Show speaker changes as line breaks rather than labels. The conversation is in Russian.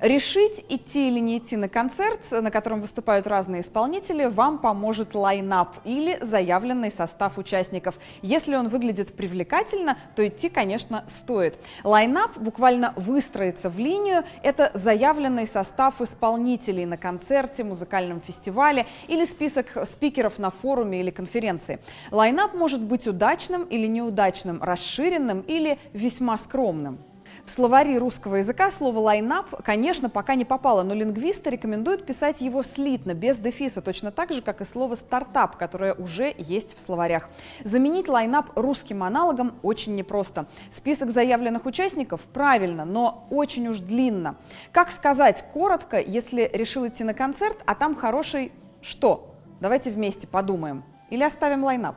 Решить, идти или не идти на концерт, на котором выступают разные исполнители, вам поможет лайнап или заявленный состав участников. Если он выглядит привлекательно, то идти, конечно, стоит. Лайнап буквально выстроиться в линию. Это заявленный состав исполнителей на концерте, музыкальном фестивале или список спикеров на форуме или конференции. Лайнап может быть удачным или неудачным, расширенным или весьма скромным. В словари русского языка слово «лайнап», конечно, пока не попало, но лингвисты рекомендуют писать его слитно, без дефиса, точно так же, как и слово «стартап», которое уже есть в словарях. Заменить лайнап русским аналогом очень непросто. Список заявленных участников правильно, но очень уж длинно. Как сказать коротко, если решил идти на концерт, а там хороший что? Давайте вместе подумаем. Или оставим лайнап.